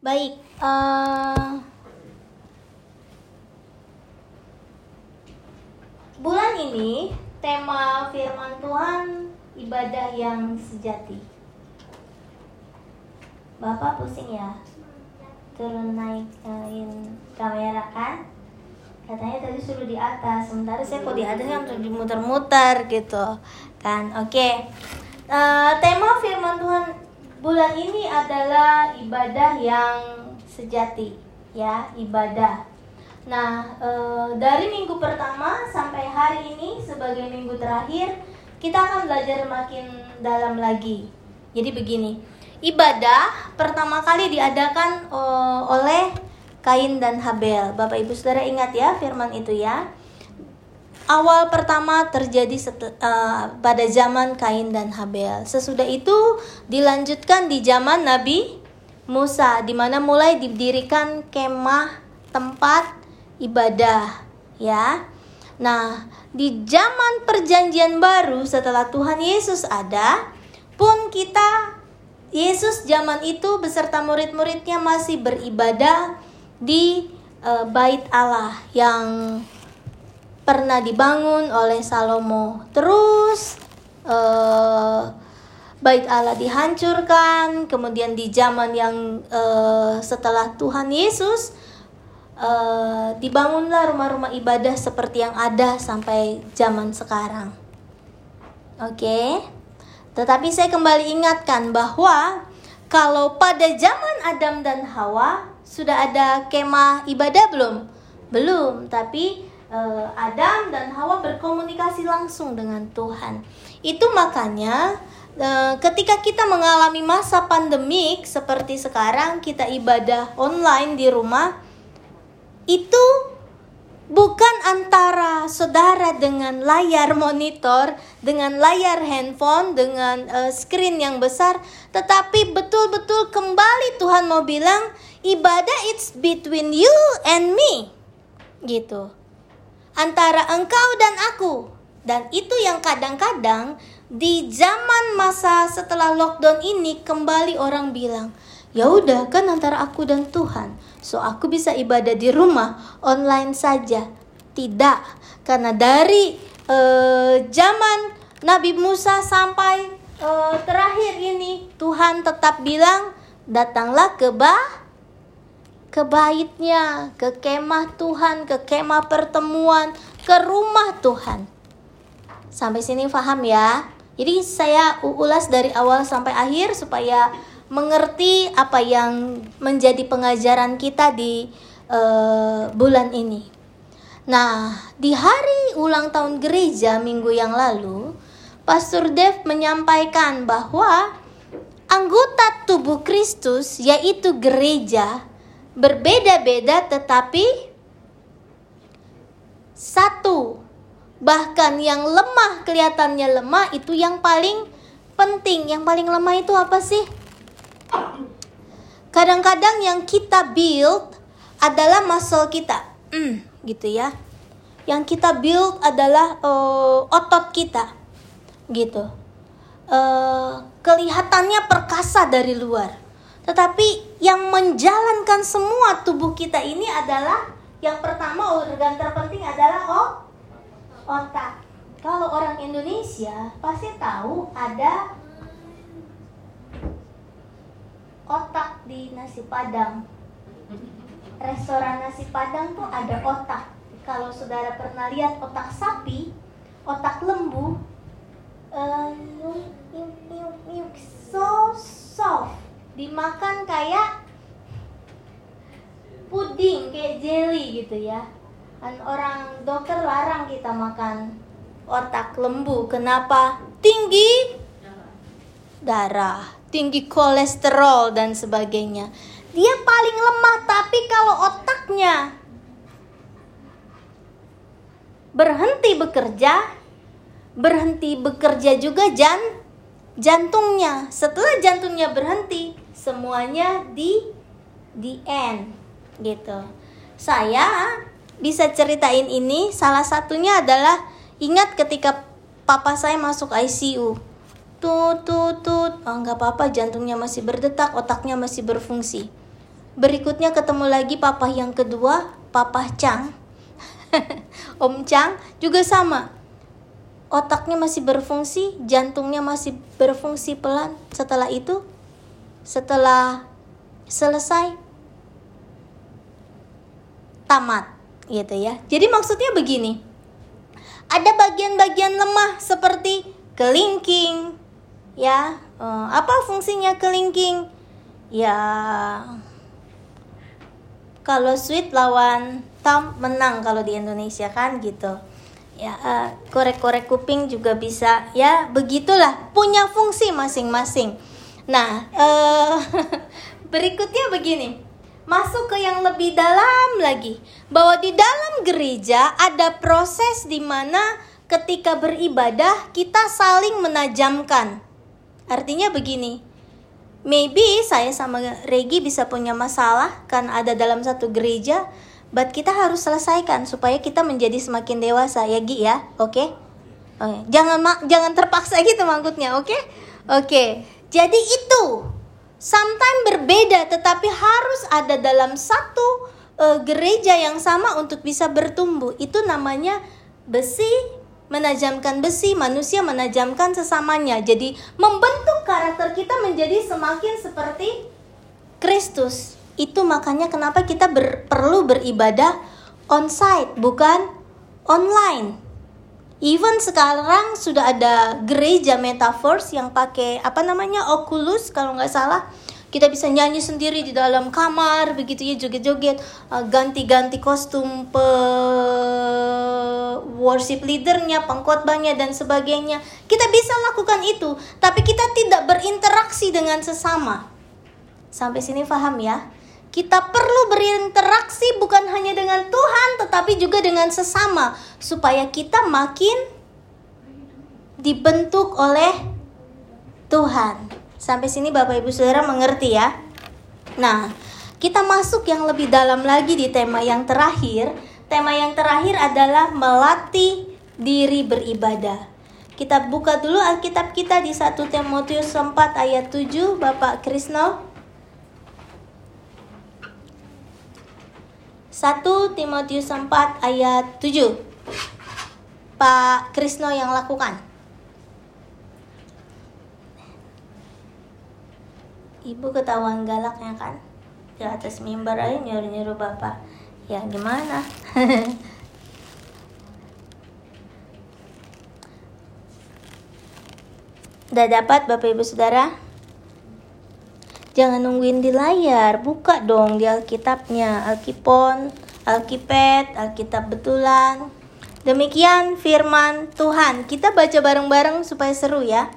Baik, uh, bulan ini tema firman Tuhan ibadah yang sejati. Bapak pusing ya? Turun naikin kamera kan? Katanya tadi suruh di atas, sementara saya kok di atas yang dimuter-muter gitu kan? Oke, okay. uh, tema firman Tuhan bulan ini adalah ibadah yang sejati, ya ibadah. Nah, e, dari minggu pertama sampai hari ini sebagai minggu terakhir, kita akan belajar makin dalam lagi. Jadi begini, ibadah pertama kali diadakan e, oleh Kain dan Habel. Bapak Ibu Saudara ingat ya firman itu ya awal pertama terjadi uh, pada zaman Kain dan Habel. Sesudah itu dilanjutkan di zaman Nabi Musa di mana mulai didirikan kemah tempat ibadah ya. Nah, di zaman perjanjian baru setelah Tuhan Yesus ada pun kita Yesus zaman itu beserta murid-muridnya masih beribadah di uh, bait Allah yang pernah dibangun oleh Salomo. Terus uh, bait Allah dihancurkan, kemudian di zaman yang uh, setelah Tuhan Yesus uh, dibangunlah rumah-rumah ibadah seperti yang ada sampai zaman sekarang. Oke. Okay? Tetapi saya kembali ingatkan bahwa kalau pada zaman Adam dan Hawa sudah ada kemah ibadah belum? Belum, tapi Adam dan Hawa berkomunikasi langsung dengan Tuhan. Itu makanya uh, ketika kita mengalami masa pandemik seperti sekarang kita ibadah online di rumah itu bukan antara saudara dengan layar monitor, dengan layar handphone, dengan uh, screen yang besar, tetapi betul-betul kembali Tuhan mau bilang ibadah it's between you and me. Gitu antara engkau dan aku. Dan itu yang kadang-kadang di zaman masa setelah lockdown ini kembali orang bilang, "Ya udah kan antara aku dan Tuhan. So aku bisa ibadah di rumah online saja." Tidak, karena dari uh, zaman Nabi Musa sampai uh, terakhir ini Tuhan tetap bilang, "Datanglah ke bah ke baitnya, ke kemah Tuhan, ke kemah pertemuan, ke rumah Tuhan. Sampai sini paham ya? Jadi saya ulas dari awal sampai akhir supaya mengerti apa yang menjadi pengajaran kita di uh, bulan ini. Nah, di hari ulang tahun gereja minggu yang lalu, Pastor Dev menyampaikan bahwa anggota tubuh Kristus yaitu gereja berbeda-beda tetapi satu. Bahkan yang lemah kelihatannya lemah itu yang paling penting. Yang paling lemah itu apa sih? Kadang-kadang yang kita build adalah muscle kita. Hmm, gitu ya. Yang kita build adalah uh, otot kita. Gitu. Uh, kelihatannya perkasa dari luar tetapi yang menjalankan semua tubuh kita ini adalah yang pertama organ terpenting adalah oh, otak. Kalau orang Indonesia pasti tahu ada otak di nasi padang. Restoran nasi padang tuh ada otak. Kalau saudara pernah lihat otak sapi, otak lembu, uh, so soft dimakan kayak puding kayak jelly gitu ya. Kan orang dokter larang kita makan otak lembu. Kenapa? Tinggi darah tinggi kolesterol dan sebagainya. Dia paling lemah tapi kalau otaknya berhenti bekerja berhenti bekerja juga jan jantungnya. Setelah jantungnya berhenti semuanya di di end gitu. Saya bisa ceritain ini salah satunya adalah ingat ketika papa saya masuk ICU. Tut tut tut, oh nggak apa-apa jantungnya masih berdetak, otaknya masih berfungsi. Berikutnya ketemu lagi papa yang kedua, papa Chang. Om Chang juga sama. Otaknya masih berfungsi, jantungnya masih berfungsi pelan. Setelah itu, setelah selesai tamat gitu ya. Jadi maksudnya begini. Ada bagian-bagian lemah seperti kelingking ya. Uh, apa fungsinya kelingking? Ya kalau sweet lawan Tom menang kalau di Indonesia kan gitu. Ya uh, korek-korek kuping juga bisa ya begitulah punya fungsi masing-masing. Nah, uh, berikutnya begini masuk ke yang lebih dalam lagi bahwa di dalam gereja ada proses di mana ketika beribadah kita saling menajamkan. Artinya begini. Maybe saya sama Regi bisa punya masalah kan ada dalam satu gereja, but kita harus selesaikan supaya kita menjadi semakin dewasa ya Gi ya. Oke? Okay? Okay. Jangan jangan terpaksa gitu maksudnya, oke? Okay? Oke. Okay. Jadi itu sometimes berbeda tetapi harus ada dalam satu uh, gereja yang sama untuk bisa bertumbuh. Itu namanya besi menajamkan besi, manusia menajamkan sesamanya. Jadi membentuk karakter kita menjadi semakin seperti Kristus. Itu makanya kenapa kita ber, perlu beribadah on-site, bukan online. Even sekarang sudah ada gereja metaverse yang pakai apa namanya Oculus kalau nggak salah. Kita bisa nyanyi sendiri di dalam kamar begitu ya joget-joget. Uh, ganti-ganti kostum pe worship leadernya pengkhotbahnya dan sebagainya. Kita bisa lakukan itu tapi kita tidak berinteraksi dengan sesama. Sampai sini paham ya kita perlu berinteraksi bukan hanya dengan Tuhan tetapi juga dengan sesama supaya kita makin dibentuk oleh Tuhan. Sampai sini Bapak Ibu Saudara mengerti ya? Nah, kita masuk yang lebih dalam lagi di tema yang terakhir. Tema yang terakhir adalah melatih diri beribadah. Kita buka dulu Alkitab kita di 1 Timotius 4 ayat 7, Bapak Krisno. 1 Timotius 4 ayat 7 Pak Krisno yang lakukan. Ibu ketahuan galaknya kan? Di atas mimbar aja nyuruh-nyuruh bapak. Ya gimana? Udah dapat Bapak Ibu Saudara? Jangan nungguin di layar, buka dong di Alkitabnya, Alkipon, Alkipet, Alkitab betulan. Demikian firman Tuhan. Kita baca bareng-bareng supaya seru ya.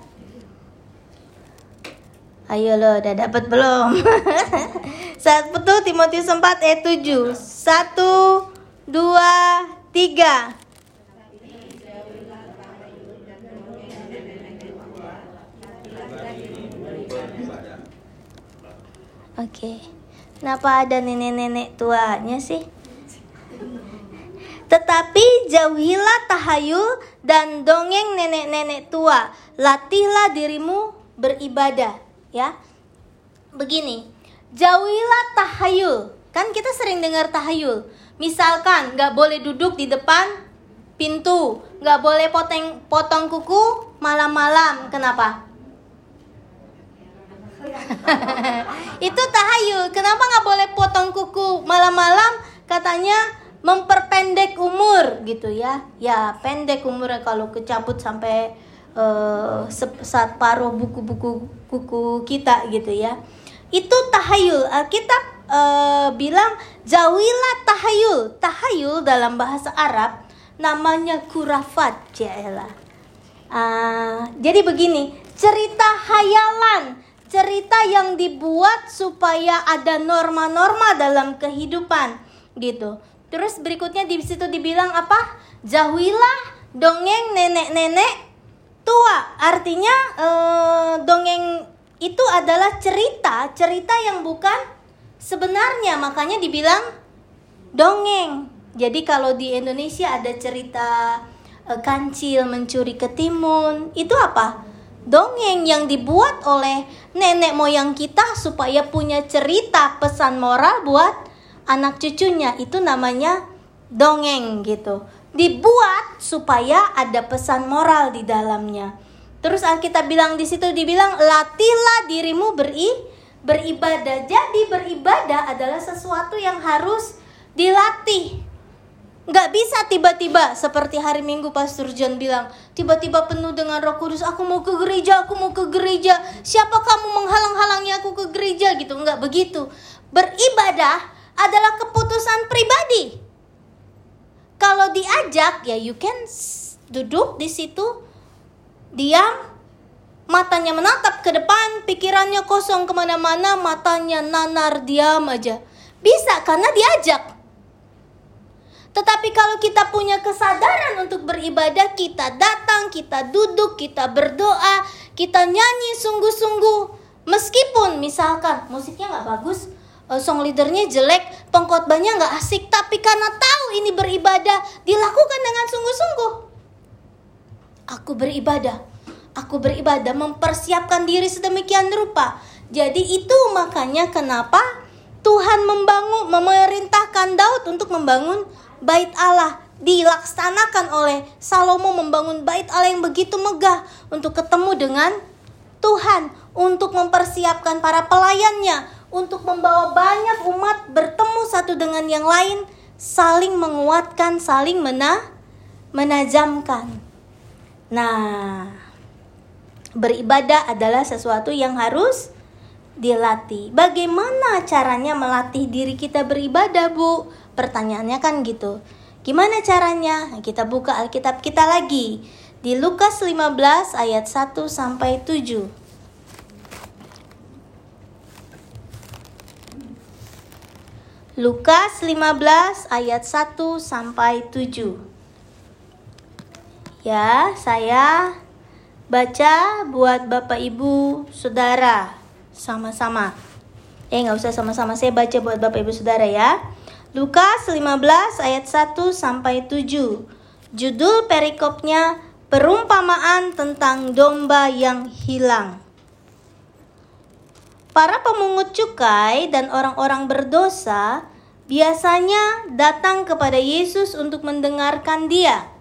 Ayo lo, udah dapat belum? Satu Timotius 4 ayat 7. Satu, dua, tiga. Oke. Kenapa ada nenek-nenek tuanya sih? Tetapi jauhilah tahayul dan dongeng nenek-nenek tua. Latihlah dirimu beribadah, ya. Begini, jauhilah tahayul. Kan kita sering dengar tahayul. Misalkan nggak boleh duduk di depan pintu, nggak boleh potong potong kuku malam-malam. Kenapa? itu tahayul. Kenapa nggak boleh potong kuku malam-malam? Katanya memperpendek umur gitu ya. Ya pendek umurnya kalau kecabut sampai uh, saat paruh buku-buku kuku kita gitu ya. Itu tahayul. Alkitab uh, bilang jauhilah tahayul. Tahayul dalam bahasa Arab namanya kurafat, ya Uh, jadi begini, cerita hayalan cerita yang dibuat supaya ada norma-norma dalam kehidupan gitu. Terus berikutnya di situ dibilang apa? Jauhilah dongeng nenek-nenek tua. Artinya eh, dongeng itu adalah cerita, cerita yang bukan sebenarnya. Makanya dibilang dongeng. Jadi kalau di Indonesia ada cerita eh, kancil mencuri ketimun, itu apa? Dongeng yang dibuat oleh nenek moyang kita supaya punya cerita pesan moral buat anak cucunya itu namanya dongeng gitu dibuat supaya ada pesan moral di dalamnya. Terus Alkitab bilang di situ dibilang latihlah dirimu beri beribadah. Jadi beribadah adalah sesuatu yang harus dilatih. Nggak bisa tiba-tiba seperti hari Minggu Pastor John bilang, tiba-tiba penuh dengan Roh Kudus, aku mau ke gereja, aku mau ke gereja. Siapa kamu menghalang-halangi aku ke gereja gitu? Nggak begitu. Beribadah adalah keputusan pribadi kalau diajak ya you can duduk di situ diam matanya menatap ke depan pikirannya kosong ke mana-mana matanya nanar diam aja bisa karena diajak tetapi kalau kita punya kesadaran untuk beribadah, kita datang, kita duduk, kita berdoa, kita nyanyi sungguh-sungguh. Meskipun misalkan musiknya nggak bagus, uh, song leadernya jelek, pengkhotbahnya nggak asik, tapi karena tahu ini beribadah, dilakukan dengan sungguh-sungguh. Aku beribadah, aku beribadah, mempersiapkan diri sedemikian rupa. Jadi itu makanya kenapa Tuhan membangun, memerintahkan Daud untuk membangun bait Allah dilaksanakan oleh Salomo membangun bait Allah yang begitu megah untuk ketemu dengan Tuhan, untuk mempersiapkan para pelayannya, untuk membawa banyak umat bertemu satu dengan yang lain, saling menguatkan, saling mena menajamkan. Nah, beribadah adalah sesuatu yang harus dilatih. Bagaimana caranya melatih diri kita beribadah, Bu? Pertanyaannya kan gitu. Gimana caranya? Kita buka Alkitab kita lagi di Lukas 15 ayat 1 sampai 7. Lukas 15 ayat 1 sampai 7. Ya, saya baca buat Bapak Ibu Saudara sama-sama. Eh, nggak usah sama-sama, saya baca buat Bapak Ibu Saudara ya. Lukas 15 ayat 1 sampai 7. Judul perikopnya perumpamaan tentang domba yang hilang. Para pemungut cukai dan orang-orang berdosa biasanya datang kepada Yesus untuk mendengarkan Dia.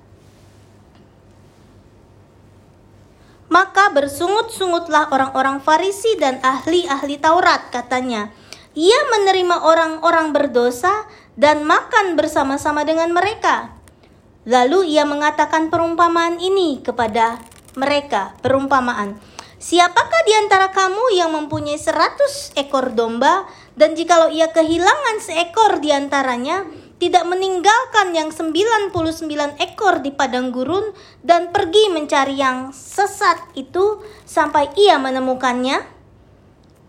Maka bersungut-sungutlah orang-orang Farisi dan ahli-ahli Taurat, katanya. Ia menerima orang-orang berdosa dan makan bersama-sama dengan mereka. Lalu ia mengatakan perumpamaan ini kepada mereka, perumpamaan. Siapakah di antara kamu yang mempunyai seratus ekor domba dan jikalau ia kehilangan seekor di antaranya, tidak meninggalkan yang 99 ekor di padang gurun dan pergi mencari yang sesat itu sampai ia menemukannya?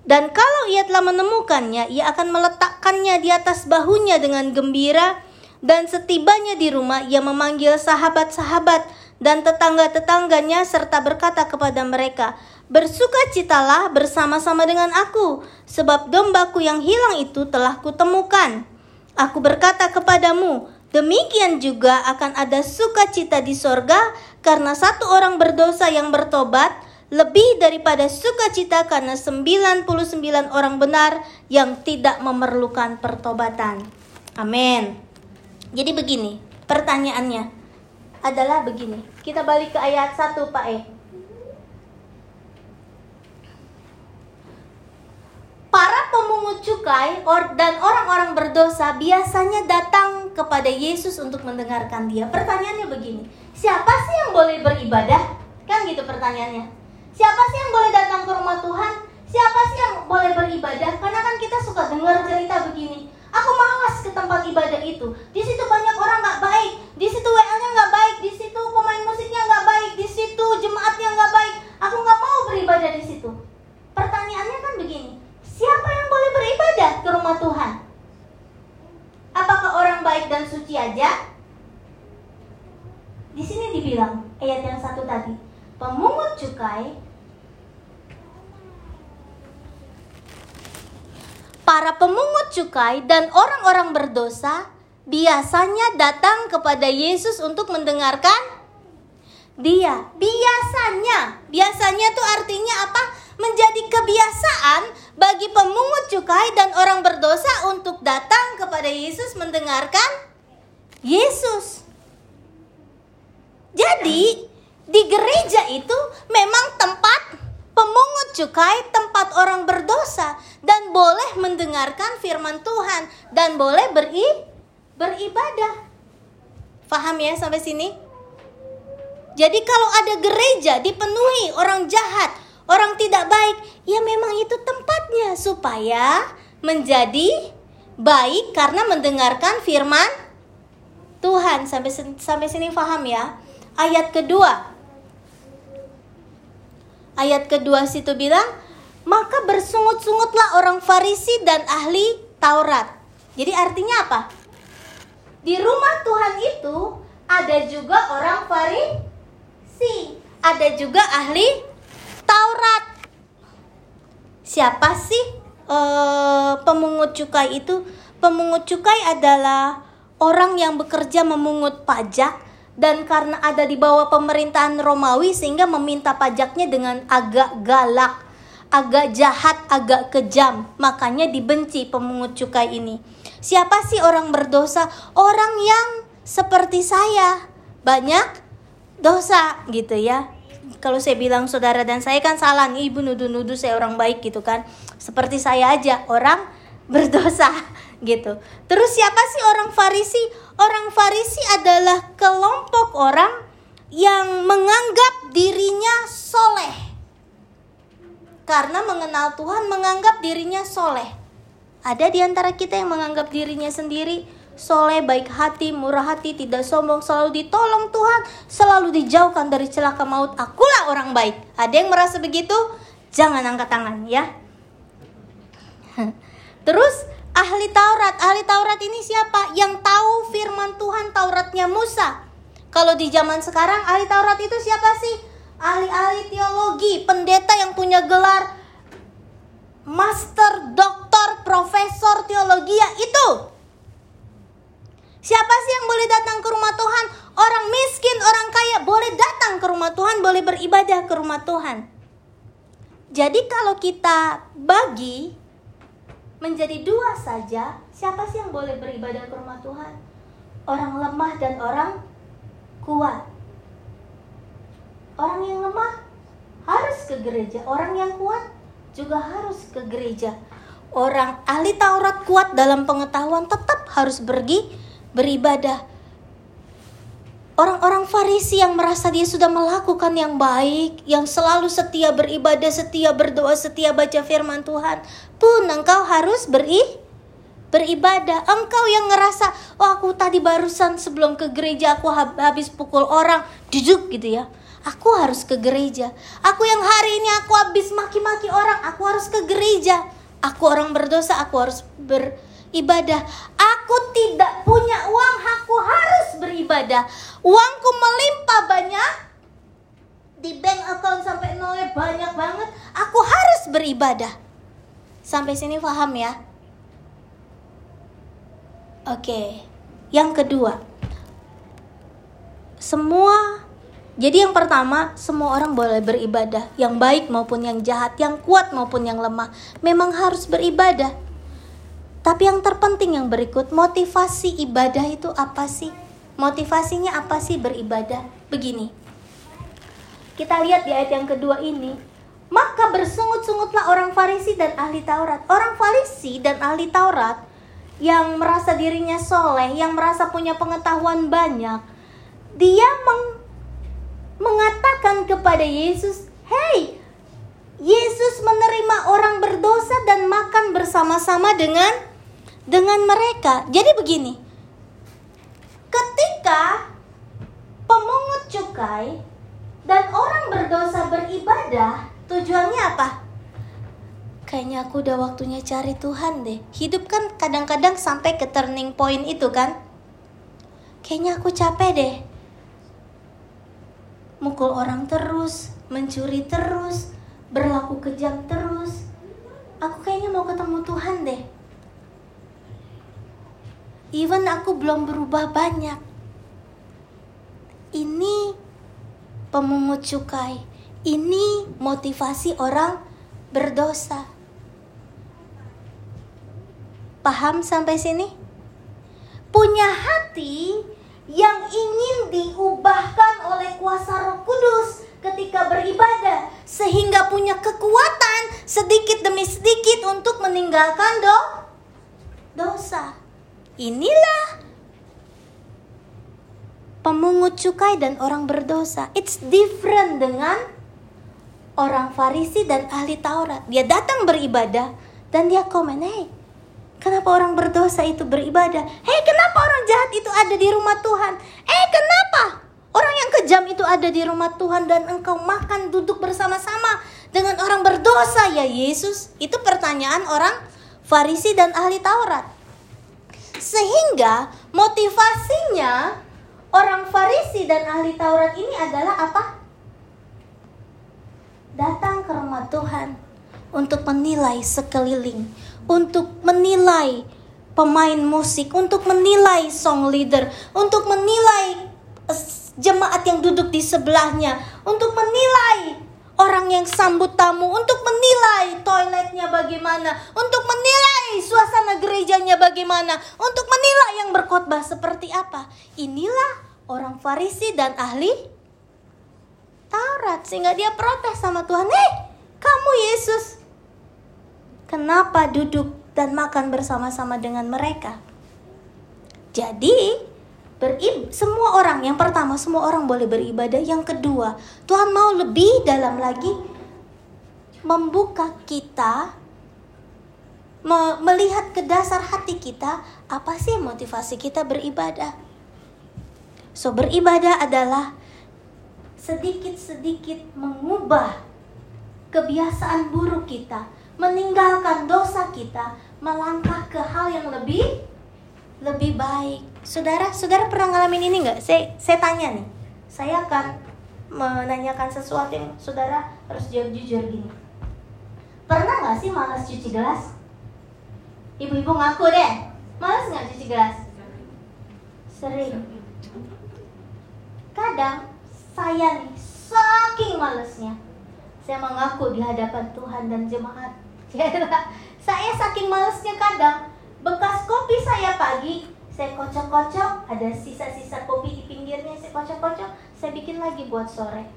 Dan kalau ia telah menemukannya, ia akan meletakkannya di atas bahunya dengan gembira dan setibanya di rumah ia memanggil sahabat-sahabat dan tetangga-tetangganya serta berkata kepada mereka, Bersukacitalah bersama-sama dengan aku, sebab dombaku yang hilang itu telah kutemukan. Aku berkata kepadamu, demikian juga akan ada sukacita di sorga karena satu orang berdosa yang bertobat, lebih daripada sukacita karena 99 orang benar yang tidak memerlukan pertobatan. Amin. Jadi begini, pertanyaannya adalah begini. Kita balik ke ayat 1 Pak E. para pemungut cukai dan orang-orang berdosa biasanya datang kepada Yesus untuk mendengarkan dia. Pertanyaannya begini, siapa sih yang boleh beribadah? Kan gitu pertanyaannya. Siapa sih yang boleh datang ke rumah Tuhan? Siapa sih yang boleh beribadah? Karena kan kita suka dengar cerita begini. Aku malas ke tempat ibadah itu. Di situ banyak orang nggak baik. Di situ WL-nya nggak baik. Di situ pemain musiknya nggak baik. Di situ jemaatnya nggak baik. Aku nggak mau beribadah di situ. Pertanyaannya kan begini Siapa yang boleh beribadah ke rumah Tuhan? Apakah orang baik dan suci aja? Di sini dibilang ayat yang satu tadi, pemungut cukai Para pemungut cukai dan orang-orang berdosa biasanya datang kepada Yesus untuk mendengarkan dia. Biasanya, biasanya tuh artinya apa? Menjadi kebiasaan bagi pemungut cukai dan orang berdosa untuk datang kepada Yesus mendengarkan Yesus. Jadi, di gereja itu memang tempat pemungut cukai, tempat orang berdosa dan boleh mendengarkan firman Tuhan dan boleh beri beribadah. Paham ya sampai sini? Jadi kalau ada gereja dipenuhi orang jahat, orang tidak baik, ya memang itu tempatnya supaya menjadi baik karena mendengarkan firman Tuhan. Sampai sampai sini paham ya? Ayat kedua. Ayat kedua situ bilang, maka bersungut-sungutlah orang Farisi dan ahli Taurat. Jadi artinya apa? Di rumah Tuhan itu ada juga orang Farisi, ada juga ahli Taurat. Siapa sih uh, pemungut cukai itu? Pemungut cukai adalah orang yang bekerja memungut pajak dan karena ada di bawah pemerintahan Romawi sehingga meminta pajaknya dengan agak galak, agak jahat, agak kejam. Makanya dibenci pemungut cukai ini. Siapa sih orang berdosa? Orang yang seperti saya. Banyak dosa gitu ya. Kalau saya bilang saudara dan saya kan salah nih ibu nuduh-nuduh saya orang baik gitu kan. Seperti saya aja orang berdosa gitu. Terus siapa sih orang Farisi? Orang Farisi adalah kelompok orang yang menganggap dirinya soleh. Karena mengenal Tuhan menganggap dirinya soleh. Ada di antara kita yang menganggap dirinya sendiri soleh, baik hati, murah hati, tidak sombong, selalu ditolong Tuhan, selalu dijauhkan dari celaka maut. Akulah orang baik. Ada yang merasa begitu? Jangan angkat tangan ya. Terus ahli Taurat, ahli Taurat ini siapa? Yang tahu firman Tuhan Tauratnya Musa. Kalau di zaman sekarang ahli Taurat itu siapa sih? Ahli-ahli teologi, pendeta yang punya gelar master, doktor, profesor teologi ya itu. Siapa sih yang boleh datang ke rumah Tuhan? Orang miskin, orang kaya boleh datang ke rumah Tuhan, boleh beribadah ke rumah Tuhan. Jadi kalau kita bagi menjadi dua saja, siapa sih yang boleh beribadah ke rumah Tuhan? Orang lemah dan orang kuat. Orang yang lemah harus ke gereja, orang yang kuat juga harus ke gereja. Orang ahli Taurat kuat dalam pengetahuan tetap harus pergi beribadah. Orang-orang Farisi yang merasa dia sudah melakukan yang baik, yang selalu setia beribadah, setia berdoa, setia baca firman Tuhan, pun engkau harus beri beribadah. Engkau yang ngerasa, oh aku tadi barusan sebelum ke gereja aku habis pukul orang, jujur gitu ya Aku harus ke gereja. Aku yang hari ini aku habis maki-maki orang, aku harus ke gereja. Aku orang berdosa, aku harus beribadah. Aku tidak punya uang, aku harus beribadah. Uangku melimpah banyak. Di bank account sampai nolnya banyak banget. Aku harus beribadah. Sampai sini paham ya? Oke. Yang kedua. Semua jadi yang pertama, semua orang boleh beribadah, yang baik maupun yang jahat, yang kuat maupun yang lemah, memang harus beribadah. Tapi yang terpenting yang berikut, motivasi ibadah itu apa sih? Motivasinya apa sih beribadah? Begini. Kita lihat di ayat yang kedua ini. Maka bersungut-sungutlah orang Farisi dan ahli Taurat. Orang Farisi dan ahli Taurat yang merasa dirinya soleh, yang merasa punya pengetahuan banyak, dia meng mengatakan kepada Yesus, "Hei, Yesus menerima orang berdosa dan makan bersama-sama dengan dengan mereka." Jadi begini. Ketika pemungut cukai dan orang berdosa beribadah, tujuannya apa? Kayaknya aku udah waktunya cari Tuhan deh. Hidup kan kadang-kadang sampai ke turning point itu kan. Kayaknya aku capek deh mukul orang terus, mencuri terus, berlaku kejam terus. Aku kayaknya mau ketemu Tuhan deh. Even aku belum berubah banyak. Ini pemungut cukai. Ini motivasi orang berdosa. Paham sampai sini? Punya hati yang ingin diubahkan oleh kuasa Roh Kudus ketika beribadah sehingga punya kekuatan sedikit demi sedikit untuk meninggalkan do dosa. Inilah pemungut cukai dan orang berdosa. It's different dengan orang Farisi dan ahli Taurat. Dia datang beribadah dan dia komen, "Hey, Kenapa orang berdosa itu beribadah? Hei, kenapa orang jahat itu ada di rumah Tuhan? Eh, kenapa orang yang kejam itu ada di rumah Tuhan dan engkau makan duduk bersama-sama dengan orang berdosa ya Yesus? Itu pertanyaan orang Farisi dan ahli Taurat. Sehingga motivasinya orang Farisi dan ahli Taurat ini adalah apa? Datang ke rumah Tuhan untuk menilai sekeliling untuk menilai pemain musik, untuk menilai song leader, untuk menilai eh, jemaat yang duduk di sebelahnya, untuk menilai orang yang sambut tamu, untuk menilai toiletnya bagaimana, untuk menilai suasana gerejanya bagaimana, untuk menilai yang berkhotbah seperti apa. Inilah orang Farisi dan ahli Taurat sehingga dia protes sama Tuhan, "Hei, kamu Yesus, kenapa duduk dan makan bersama-sama dengan mereka? Jadi, berib semua orang yang pertama semua orang boleh beribadah, yang kedua, Tuhan mau lebih dalam lagi membuka kita me melihat ke dasar hati kita, apa sih motivasi kita beribadah? So, beribadah adalah sedikit-sedikit mengubah kebiasaan buruk kita meninggalkan dosa kita, melangkah ke hal yang lebih lebih baik. Saudara, saudara pernah ngalamin ini nggak? Saya saya tanya nih. Saya akan menanyakan sesuatu yang saudara harus jawab jujur gini. Pernah nggak sih malas cuci gelas? Ibu-ibu ngaku deh, malas nggak cuci gelas? Sering. Kadang saya nih saking malesnya, saya mengaku di hadapan Tuhan dan jemaat saya saking malesnya kadang bekas kopi saya pagi saya kocok-kocok ada sisa-sisa kopi di pinggirnya saya kocok-kocok saya bikin lagi buat sore.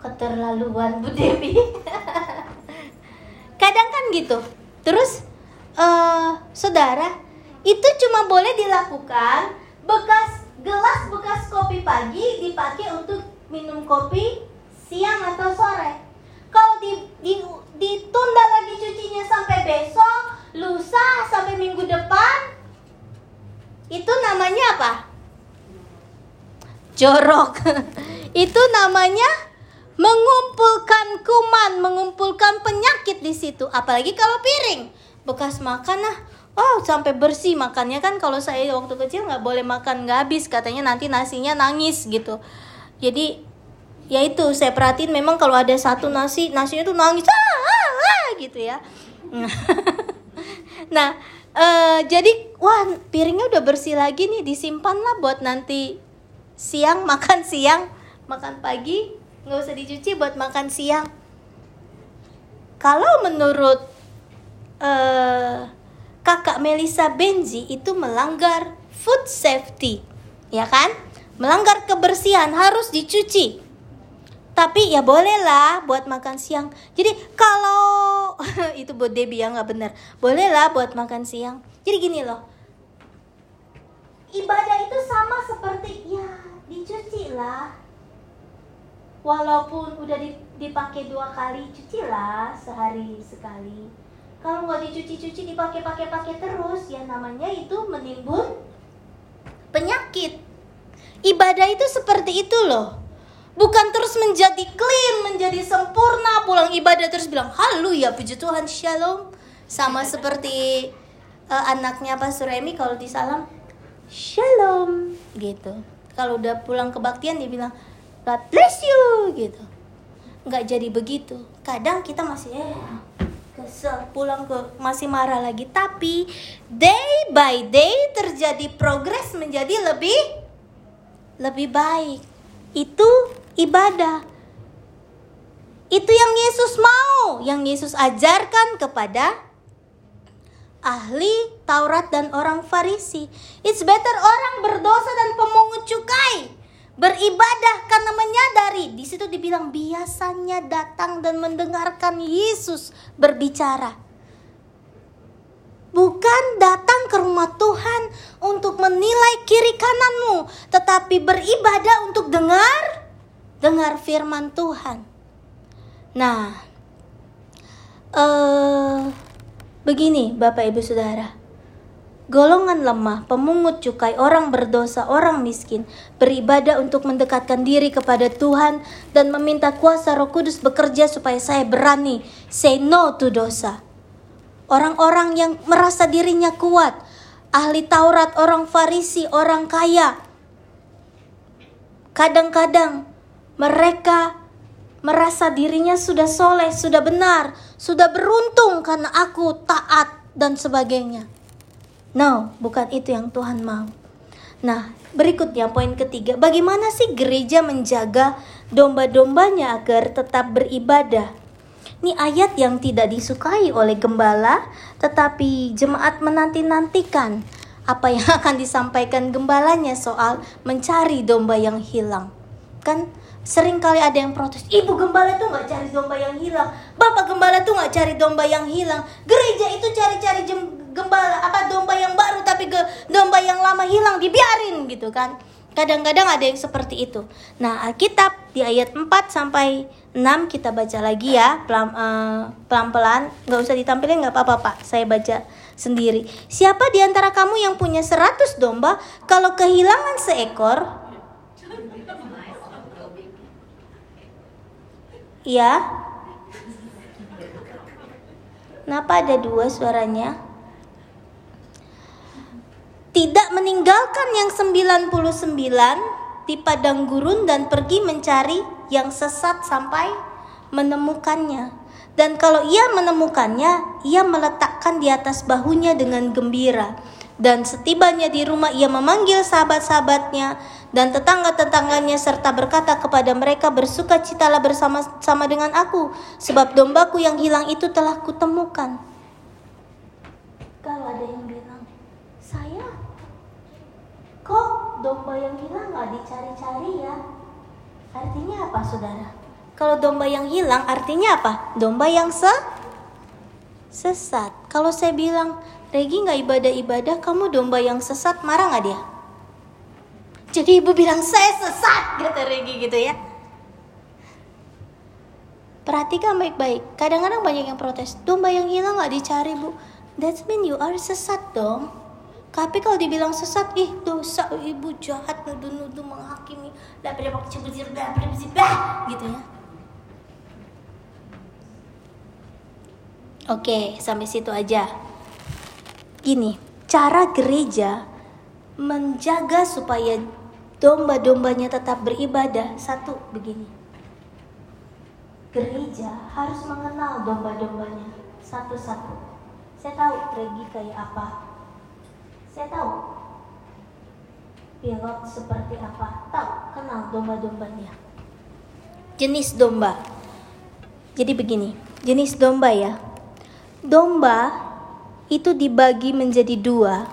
Keterlaluan Bu Dewi. Kadang kan gitu. Terus uh, saudara itu cuma boleh dilakukan bekas gelas bekas kopi pagi dipakai untuk minum kopi siang atau sore. Kalau di, di, ditunda lagi cucinya sampai besok, lusa sampai minggu depan, itu namanya apa? Jorok. itu namanya mengumpulkan kuman, mengumpulkan penyakit di situ. Apalagi kalau piring bekas makan nah, oh sampai bersih makannya kan kalau saya waktu kecil nggak boleh makan nggak habis katanya nanti nasinya nangis gitu. Jadi ya itu saya perhatiin memang kalau ada satu nasi nasinya tuh nangis ah, ah, ah gitu ya nah uh, jadi wah piringnya udah bersih lagi nih disimpan lah buat nanti siang makan siang makan pagi. Nggak usah dicuci buat makan siang. Kalau menurut uh, kakak Melisa Benzi itu melanggar food safety ya kan? Melanggar kebersihan harus dicuci tapi ya bolehlah buat makan siang. Jadi kalau itu buat Debbie ya nggak benar bolehlah buat makan siang. Jadi gini loh. Ibadah itu sama seperti ya dicuci lah. Walaupun udah dipakai dua kali cucilah sehari sekali. Kalau nggak dicuci-cuci dipakai-pakai-pakai terus ya namanya itu menimbun penyakit. Ibadah itu seperti itu loh Bukan terus menjadi clean, menjadi sempurna, pulang ibadah terus bilang ya puji Tuhan, shalom. Sama seperti uh, anaknya Pak Suremi kalau disalam, shalom gitu. Kalau udah pulang kebaktian dia bilang, God bless you gitu. Nggak jadi begitu. Kadang kita masih eh kesel pulang ke masih marah lagi tapi day by day terjadi progres menjadi lebih lebih baik itu ibadah. Itu yang Yesus mau, yang Yesus ajarkan kepada ahli Taurat dan orang Farisi. It's better orang berdosa dan pemungut cukai beribadah karena menyadari di situ dibilang biasanya datang dan mendengarkan Yesus berbicara. Bukan datang ke rumah Tuhan untuk menilai kiri kananmu, tetapi beribadah untuk dengar dengar firman Tuhan. Nah, eh Begini, Bapak Ibu Saudara. Golongan lemah, pemungut cukai, orang berdosa, orang miskin beribadah untuk mendekatkan diri kepada Tuhan dan meminta kuasa Roh Kudus bekerja supaya saya berani say no to dosa. Orang-orang yang merasa dirinya kuat, ahli Taurat, orang Farisi, orang kaya. Kadang-kadang mereka merasa dirinya sudah soleh, sudah benar, sudah beruntung karena aku taat dan sebagainya. No, bukan itu yang Tuhan mau. Nah, berikutnya poin ketiga, bagaimana sih gereja menjaga domba-dombanya agar tetap beribadah? Ini ayat yang tidak disukai oleh gembala, tetapi jemaat menanti-nantikan apa yang akan disampaikan gembalanya soal mencari domba yang hilang. Kan Sering kali ada yang protes, ibu gembala tuh nggak cari domba yang hilang, bapak gembala tuh nggak cari domba yang hilang, gereja itu cari-cari gembala apa domba yang baru tapi ke domba yang lama hilang dibiarin gitu kan. Kadang-kadang ada yang seperti itu. Nah, Alkitab di ayat 4 sampai 6 kita baca lagi ya, eh, pelan-pelan, nggak usah ditampilin nggak apa-apa Pak, saya baca sendiri. Siapa di antara kamu yang punya 100 domba, kalau kehilangan seekor, Iya. Kenapa ada dua suaranya? Tidak meninggalkan yang 99 di padang gurun dan pergi mencari yang sesat sampai menemukannya. Dan kalau ia menemukannya, ia meletakkan di atas bahunya dengan gembira. Dan setibanya di rumah ia memanggil sahabat-sahabatnya dan tetangga-tetangganya serta berkata kepada mereka bersukacitalah bersama-sama dengan aku sebab dombaku yang hilang itu telah kutemukan. Kalau ada yang bilang, saya kok domba yang hilang nggak dicari-cari ya? Artinya apa saudara? Kalau domba yang hilang artinya apa? Domba yang se sesat. Kalau saya bilang, Regi nggak ibadah-ibadah, kamu domba yang sesat, marah nggak dia? Jadi ibu bilang saya sesat kata Regi gitu ya. Perhatikan baik-baik. Kadang-kadang banyak yang protes. Domba yang hilang nggak dicari bu. That mean you are sesat dong. Tapi kalau dibilang sesat, ih dosa ibu jahat nuduh-nuduh menghakimi. Gitu ya. Oke, sampai situ aja. Gini, cara gereja menjaga supaya domba-dombanya tetap beribadah. Satu, begini. Gereja harus mengenal domba-dombanya satu-satu. Saya tahu Regi kayak apa. Saya tahu pilot seperti apa. Tahu, kenal domba-dombanya. Jenis domba. Jadi begini, jenis domba ya. Domba itu dibagi menjadi dua.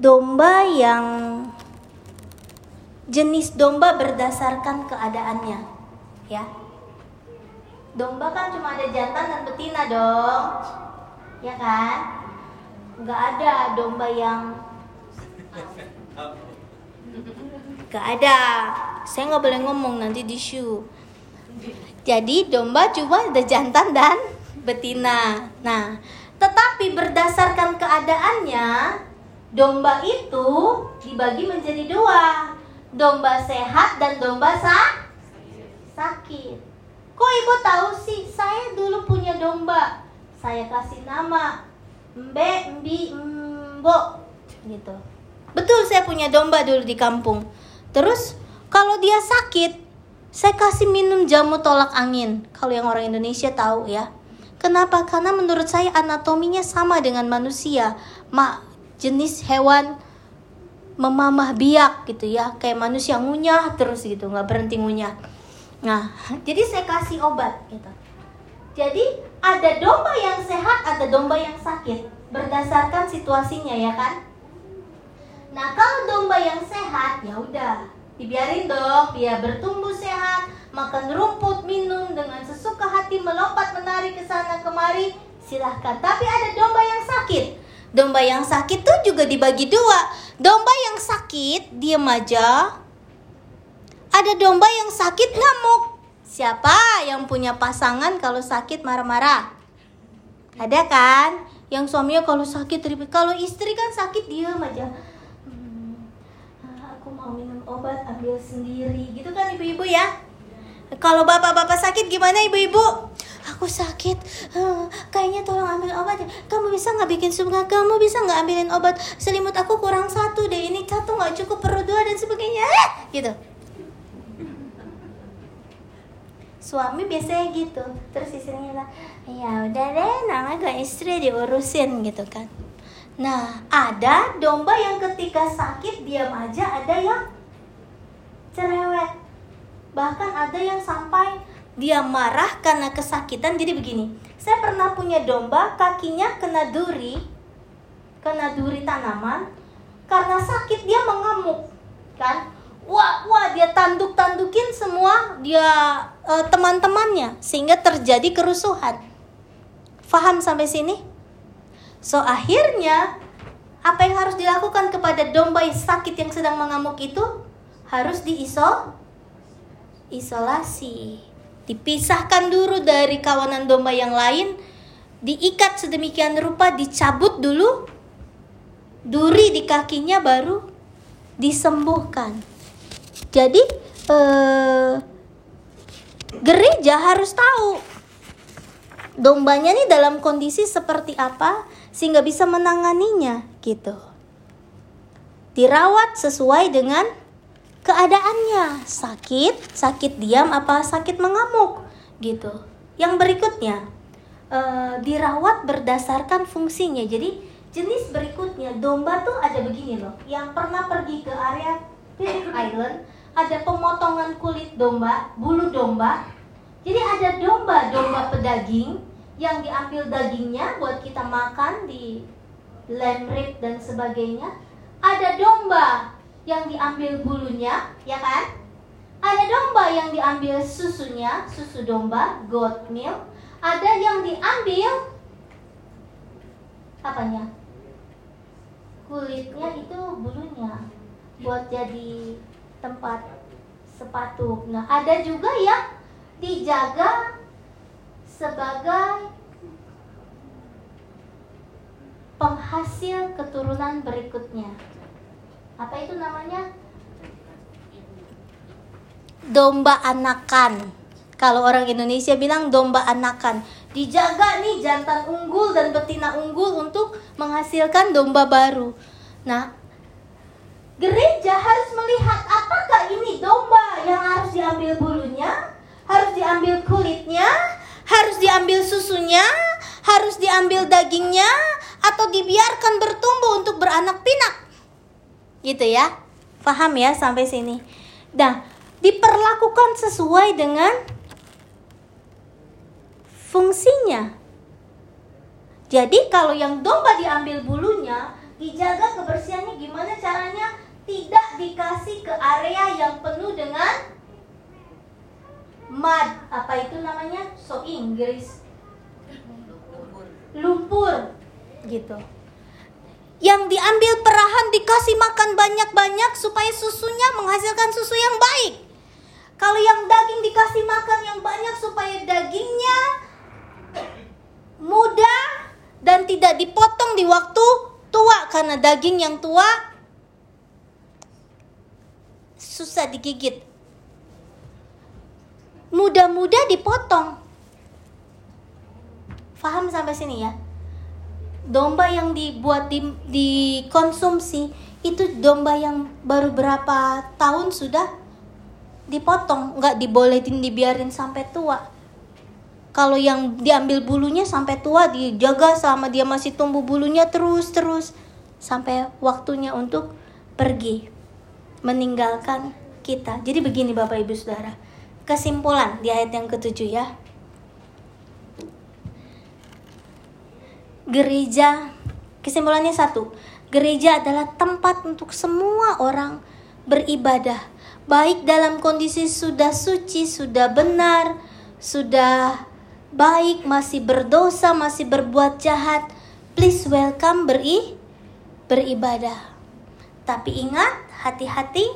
Domba yang jenis domba berdasarkan keadaannya ya. Domba kan cuma ada jantan dan betina dong ya kan? Nggak ada domba yang nggak ada. Saya nggak boleh ngomong nanti di show. Jadi domba cuma ada jantan dan betina. Nah tetapi berdasarkan keadaannya domba itu dibagi menjadi dua domba sehat dan domba sa sakit. Kok ibu tahu sih? Saya dulu punya domba. Saya kasih nama Mbe, Mbi, Mbo gitu. Betul saya punya domba dulu di kampung. Terus kalau dia sakit, saya kasih minum jamu tolak angin. Kalau yang orang Indonesia tahu ya. Kenapa? Karena menurut saya anatominya sama dengan manusia. Mak jenis hewan memamah biak gitu ya kayak manusia ngunyah terus gitu nggak berhenti ngunyah Nah, jadi saya kasih obat gitu. Jadi ada domba yang sehat, ada domba yang sakit berdasarkan situasinya ya kan. Nah, kalau domba yang sehat ya udah dibiarin dong dia bertumbuh sehat, makan rumput, minum dengan sesuka hati melompat menari ke sana kemari, silahkan. Tapi ada domba yang sakit. Domba yang sakit tuh juga dibagi dua. Domba yang sakit diam aja. Ada domba yang sakit ngamuk. Siapa yang punya pasangan kalau sakit marah-marah? Ada kan? Yang suaminya kalau sakit ribet. Kalau istri kan sakit diam aja. Hmm, aku mau minum obat ambil sendiri. Gitu kan ibu-ibu ya? Kalau bapak-bapak sakit gimana ibu-ibu? Aku sakit, uh, kayaknya tolong ambil obat ya. Kamu bisa nggak bikin sup? Kamu bisa nggak ambilin obat? Selimut aku kurang satu deh. Ini satu nggak cukup perlu dua dan sebagainya. Eh, gitu. Suami biasanya gitu. Terus istrinya bilang, ya udah deh, namanya istri diurusin gitu kan. Nah, ada domba yang ketika sakit diam aja, ada yang cerewet. Bahkan ada yang sampai dia marah karena kesakitan. Jadi begini, saya pernah punya domba kakinya kena duri, kena duri tanaman. Karena sakit dia mengamuk, kan? Wah, wah dia tanduk-tandukin semua dia uh, teman-temannya sehingga terjadi kerusuhan. Faham sampai sini? So akhirnya apa yang harus dilakukan kepada domba yang sakit yang sedang mengamuk itu harus diiso isolasi. Dipisahkan dulu dari kawanan domba yang lain, diikat sedemikian rupa, dicabut dulu duri di kakinya baru disembuhkan. Jadi eh, gereja harus tahu dombanya nih dalam kondisi seperti apa sehingga bisa menanganinya gitu. Dirawat sesuai dengan keadaannya. Sakit sakit diam apa sakit mengamuk? Gitu. Yang berikutnya uh, dirawat berdasarkan fungsinya. Jadi jenis berikutnya domba tuh ada begini loh. Yang pernah pergi ke area Island ada pemotongan kulit domba bulu domba. Jadi ada domba domba pedaging yang diambil dagingnya buat kita makan di lamb rib dan sebagainya. Ada domba yang diambil bulunya, ya kan? Ada domba yang diambil susunya, susu domba, goat milk. Ada yang diambil apanya? Kulitnya itu bulunya buat jadi tempat sepatu. Nah, ada juga yang dijaga sebagai penghasil keturunan berikutnya apa itu namanya? Domba anakan. Kalau orang Indonesia bilang domba anakan. Dijaga nih jantan unggul dan betina unggul untuk menghasilkan domba baru. Nah gereja harus melihat apakah ini domba yang harus diambil bulunya harus diambil kulitnya harus diambil susunya harus diambil dagingnya atau dibiarkan bertumbuh untuk beranak pinak Gitu ya. Paham ya sampai sini. Nah, diperlakukan sesuai dengan fungsinya. Jadi kalau yang domba diambil bulunya, dijaga kebersihannya gimana caranya? Tidak dikasih ke area yang penuh dengan mud. Apa itu namanya? So Inggris. Lumpur. Gitu yang diambil perahan dikasih makan banyak-banyak supaya susunya menghasilkan susu yang baik. Kalau yang daging dikasih makan yang banyak supaya dagingnya mudah dan tidak dipotong di waktu tua karena daging yang tua susah digigit. Mudah-mudah dipotong. Faham sampai sini ya? Domba yang dibuat di dikonsumsi itu domba yang baru berapa tahun sudah dipotong. Nggak dibolehin dibiarin sampai tua. Kalau yang diambil bulunya sampai tua dijaga sama dia masih tumbuh bulunya terus terus. Sampai waktunya untuk pergi meninggalkan kita. Jadi begini bapak ibu saudara. Kesimpulan di ayat yang ketujuh ya. Gereja, kesimpulannya satu, gereja adalah tempat untuk semua orang beribadah, baik dalam kondisi sudah suci, sudah benar, sudah baik, masih berdosa, masih berbuat jahat. Please welcome beri beribadah. Tapi ingat, hati-hati,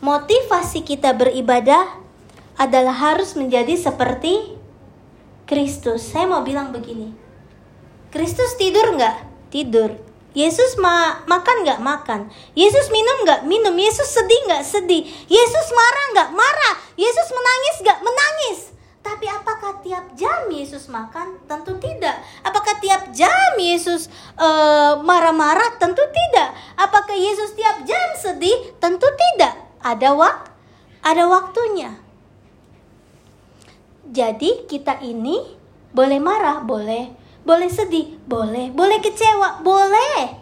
motivasi kita beribadah adalah harus menjadi seperti Kristus. Saya mau bilang begini, Kristus tidur nggak? Tidur. Yesus ma makan nggak makan. Yesus minum nggak minum. Yesus sedih nggak sedih. Yesus marah nggak marah. Yesus menangis nggak menangis. Tapi apakah tiap jam Yesus makan? Tentu tidak. Apakah tiap jam Yesus uh, marah-marah? Tentu tidak. Apakah Yesus tiap jam sedih? Tentu tidak. Ada wak, ada waktunya. Jadi kita ini boleh marah, boleh boleh sedih? Boleh. Boleh kecewa? Boleh.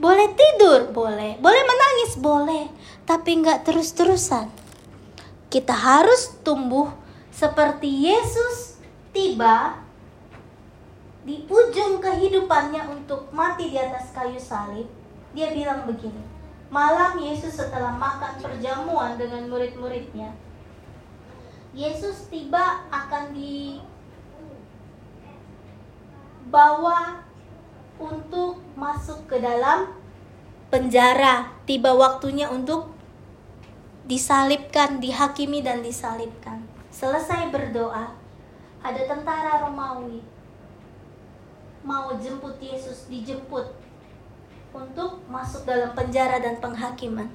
Boleh tidur? Boleh. Boleh menangis? Boleh. Tapi nggak terus-terusan. Kita harus tumbuh seperti Yesus tiba di ujung kehidupannya untuk mati di atas kayu salib. Dia bilang begini, malam Yesus setelah makan perjamuan dengan murid-muridnya, Yesus tiba akan di bawa untuk masuk ke dalam penjara. Tiba waktunya untuk disalibkan, dihakimi dan disalibkan. Selesai berdoa, ada tentara Romawi mau jemput Yesus, dijemput untuk masuk dalam penjara dan penghakiman.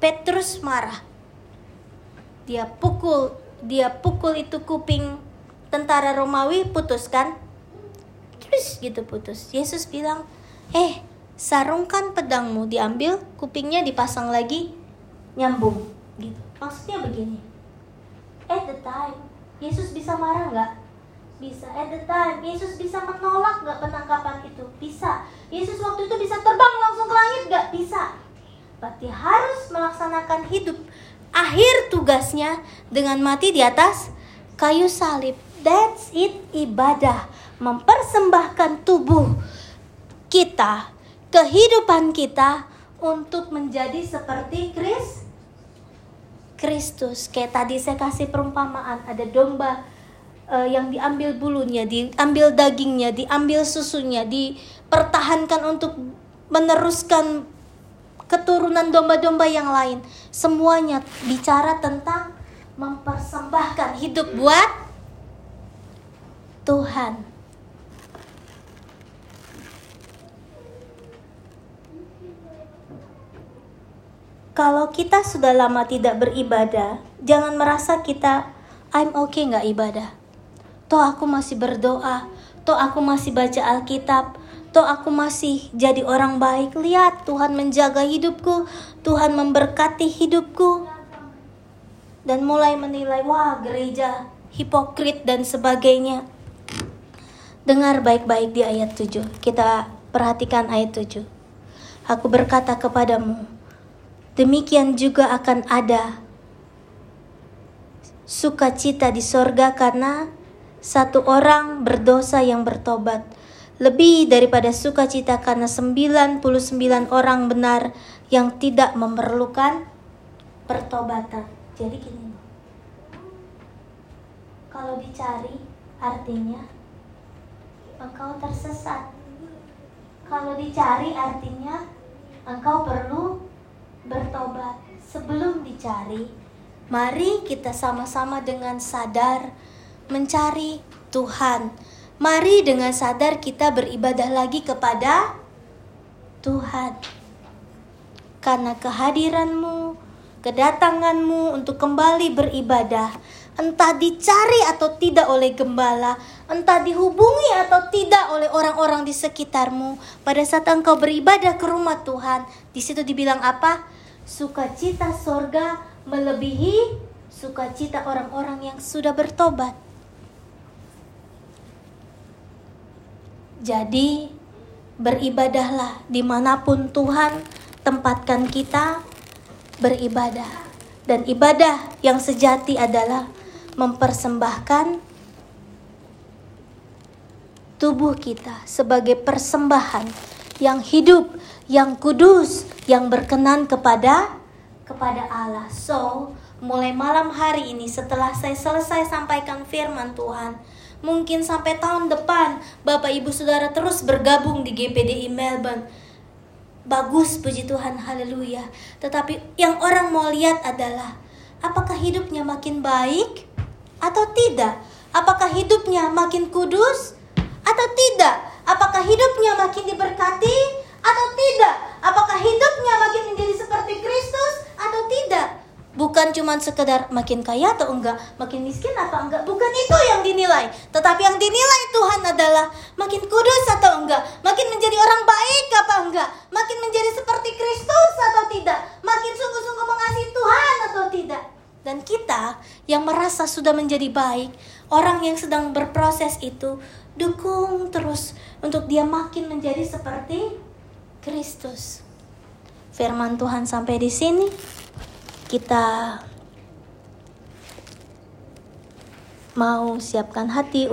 Petrus marah. Dia pukul, dia pukul itu kuping tentara Romawi putuskan terus gitu putus. Yesus bilang eh sarungkan pedangmu diambil kupingnya dipasang lagi nyambung. Gitu. Maksudnya begini. At the time Yesus bisa marah nggak? Bisa. At the time Yesus bisa menolak nggak penangkapan itu? Bisa. Yesus waktu itu bisa terbang langsung ke langit nggak? Bisa. Berarti harus melaksanakan hidup akhir tugasnya dengan mati di atas kayu salib. That's it ibadah mempersembahkan tubuh kita, kehidupan kita untuk menjadi seperti Kris Kristus. Kayak tadi saya kasih perumpamaan, ada domba uh, yang diambil bulunya, diambil dagingnya, diambil susunya, dipertahankan untuk meneruskan keturunan domba-domba yang lain. Semuanya bicara tentang mempersembahkan hidup buat Tuhan. Kalau kita sudah lama tidak beribadah, jangan merasa kita I'm okay nggak ibadah. Toh aku masih berdoa, toh aku masih baca Alkitab, toh aku masih jadi orang baik. Lihat Tuhan menjaga hidupku, Tuhan memberkati hidupku. Dan mulai menilai, wah gereja hipokrit dan sebagainya. Dengar baik-baik di ayat 7. Kita perhatikan ayat 7. Aku berkata kepadamu, demikian juga akan ada sukacita di sorga karena satu orang berdosa yang bertobat lebih daripada sukacita karena 99 orang benar yang tidak memerlukan pertobatan. Jadi gini. Kalau dicari artinya engkau tersesat. Kalau dicari artinya engkau perlu bertobat sebelum dicari. Mari kita sama-sama dengan sadar mencari Tuhan. Mari dengan sadar kita beribadah lagi kepada Tuhan. Karena kehadiranmu, kedatanganmu untuk kembali beribadah, entah dicari atau tidak oleh gembala, entah dihubungi atau tidak oleh orang-orang di sekitarmu, pada saat engkau beribadah ke rumah Tuhan, di situ dibilang apa? Sukacita sorga melebihi sukacita orang-orang yang sudah bertobat. Jadi, beribadahlah di mana pun Tuhan tempatkan kita beribadah. Dan ibadah yang sejati adalah mempersembahkan tubuh kita sebagai persembahan yang hidup, yang kudus, yang berkenan kepada kepada Allah. So, mulai malam hari ini setelah saya selesai sampaikan firman Tuhan, mungkin sampai tahun depan Bapak Ibu Saudara terus bergabung di GPDI Melbourne. Bagus puji Tuhan haleluya. Tetapi yang orang mau lihat adalah apakah hidupnya makin baik atau tidak? Apakah hidupnya makin kudus atau tidak apakah hidupnya makin diberkati atau tidak apakah hidupnya makin menjadi seperti Kristus atau tidak bukan cuma sekedar makin kaya atau enggak, makin miskin apa enggak, bukan itu yang dinilai. Tetapi yang dinilai Tuhan adalah makin kudus atau enggak, makin menjadi orang baik apa enggak, makin menjadi seperti Kristus atau tidak, makin sungguh-sungguh mengasihi Tuhan atau tidak. Dan kita yang merasa sudah menjadi baik, orang yang sedang berproses itu, dukung terus untuk dia makin menjadi seperti Kristus. Firman Tuhan sampai di sini kita mau siapkan hati